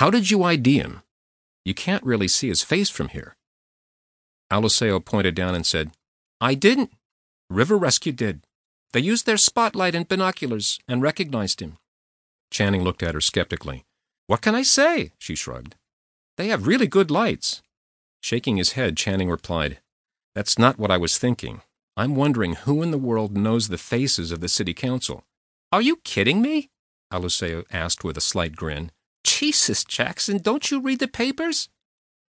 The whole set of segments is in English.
How did you ID him? You can't really see his face from here. Aluseo pointed down and said, I didn't. River Rescue did. They used their spotlight and binoculars and recognized him. Channing looked at her skeptically. What can I say? she shrugged. They have really good lights. Shaking his head, Channing replied, That's not what I was thinking. I'm wondering who in the world knows the faces of the city council. Are you kidding me? Aluseo asked with a slight grin. Jesus, Jackson, don't you read the papers?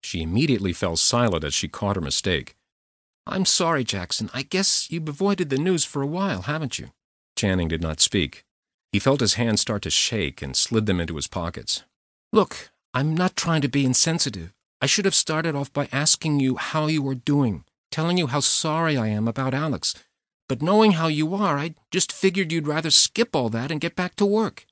She immediately fell silent as she caught her mistake. I'm sorry, Jackson. I guess you've avoided the news for a while, haven't you? Channing did not speak. He felt his hands start to shake and slid them into his pockets. Look, I'm not trying to be insensitive. I should have started off by asking you how you were doing, telling you how sorry I am about Alex. But knowing how you are, I just figured you'd rather skip all that and get back to work.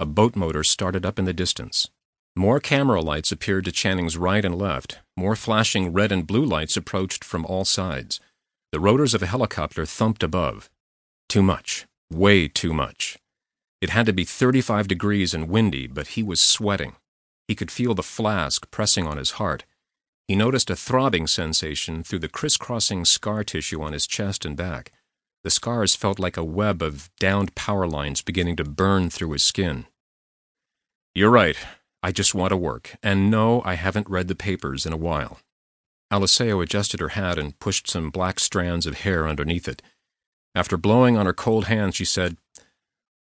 A boat motor started up in the distance. More camera lights appeared to Channing's right and left. More flashing red and blue lights approached from all sides. The rotors of a helicopter thumped above. Too much. Way too much. It had to be 35 degrees and windy, but he was sweating. He could feel the flask pressing on his heart. He noticed a throbbing sensation through the crisscrossing scar tissue on his chest and back. The scars felt like a web of downed power lines beginning to burn through his skin. You're right, I just want to work, and no, I haven't read the papers in a while. Aliseo adjusted her hat and pushed some black strands of hair underneath it. After blowing on her cold hands, she said,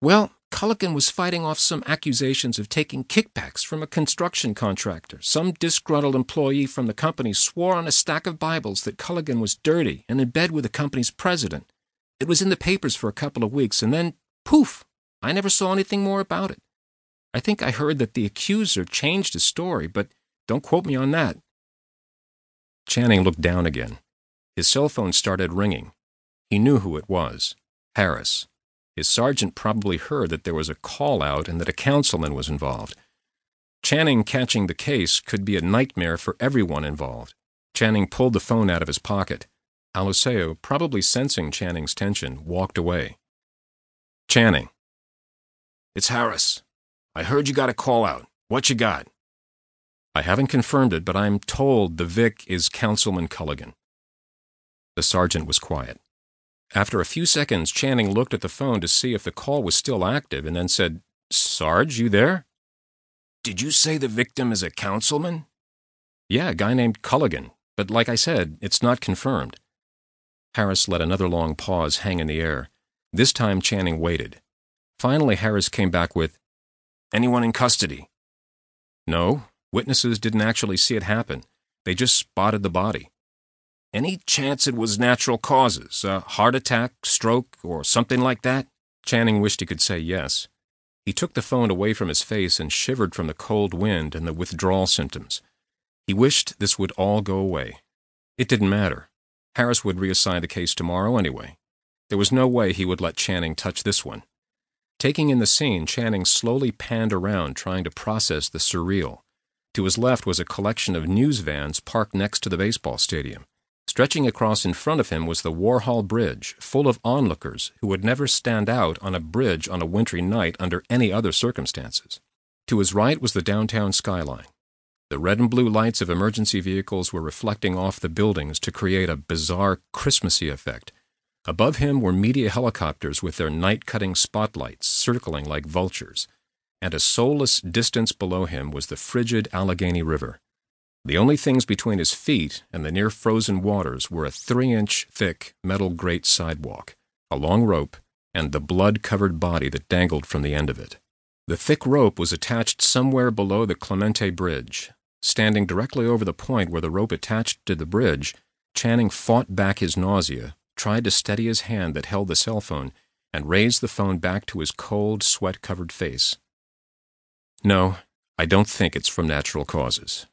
Well, Culligan was fighting off some accusations of taking kickbacks from a construction contractor. Some disgruntled employee from the company swore on a stack of Bibles that Culligan was dirty and in bed with the company's president. It was in the papers for a couple of weeks, and then, poof, I never saw anything more about it. I think I heard that the accuser changed his story, but don't quote me on that. Channing looked down again. His cell phone started ringing. He knew who it was Harris. His sergeant probably heard that there was a call out and that a councilman was involved. Channing catching the case could be a nightmare for everyone involved. Channing pulled the phone out of his pocket. Aluseo, probably sensing Channing's tension, walked away. Channing. It's Harris. I heard you got a call out. What you got? I haven't confirmed it, but I'm told the Vic is Councilman Culligan. The sergeant was quiet. After a few seconds, Channing looked at the phone to see if the call was still active and then said, Sarge, you there? Did you say the victim is a councilman? Yeah, a guy named Culligan, but like I said, it's not confirmed. Harris let another long pause hang in the air. This time Channing waited. Finally, Harris came back with, Anyone in custody? No, witnesses didn't actually see it happen. They just spotted the body. Any chance it was natural causes, a heart attack, stroke, or something like that? Channing wished he could say yes. He took the phone away from his face and shivered from the cold wind and the withdrawal symptoms. He wished this would all go away. It didn't matter. Harris would reassign the case tomorrow anyway. There was no way he would let Channing touch this one. Taking in the scene, Channing slowly panned around, trying to process the surreal. To his left was a collection of news vans parked next to the baseball stadium. Stretching across in front of him was the Warhol Bridge, full of onlookers who would never stand out on a bridge on a wintry night under any other circumstances. To his right was the downtown skyline. The red and blue lights of emergency vehicles were reflecting off the buildings to create a bizarre Christmassy effect Above him were media helicopters with their night cutting spotlights circling like vultures, and a soulless distance below him was the frigid Allegheny River. The only things between his feet and the near frozen waters were a three inch thick metal grate sidewalk, a long rope, and the blood covered body that dangled from the end of it. The thick rope was attached somewhere below the Clemente Bridge. Standing directly over the point where the rope attached to the bridge, Channing fought back his nausea tried to steady his hand that held the cell phone, and raised the phone back to his cold, sweat covered face. No, I don't think it's from natural causes.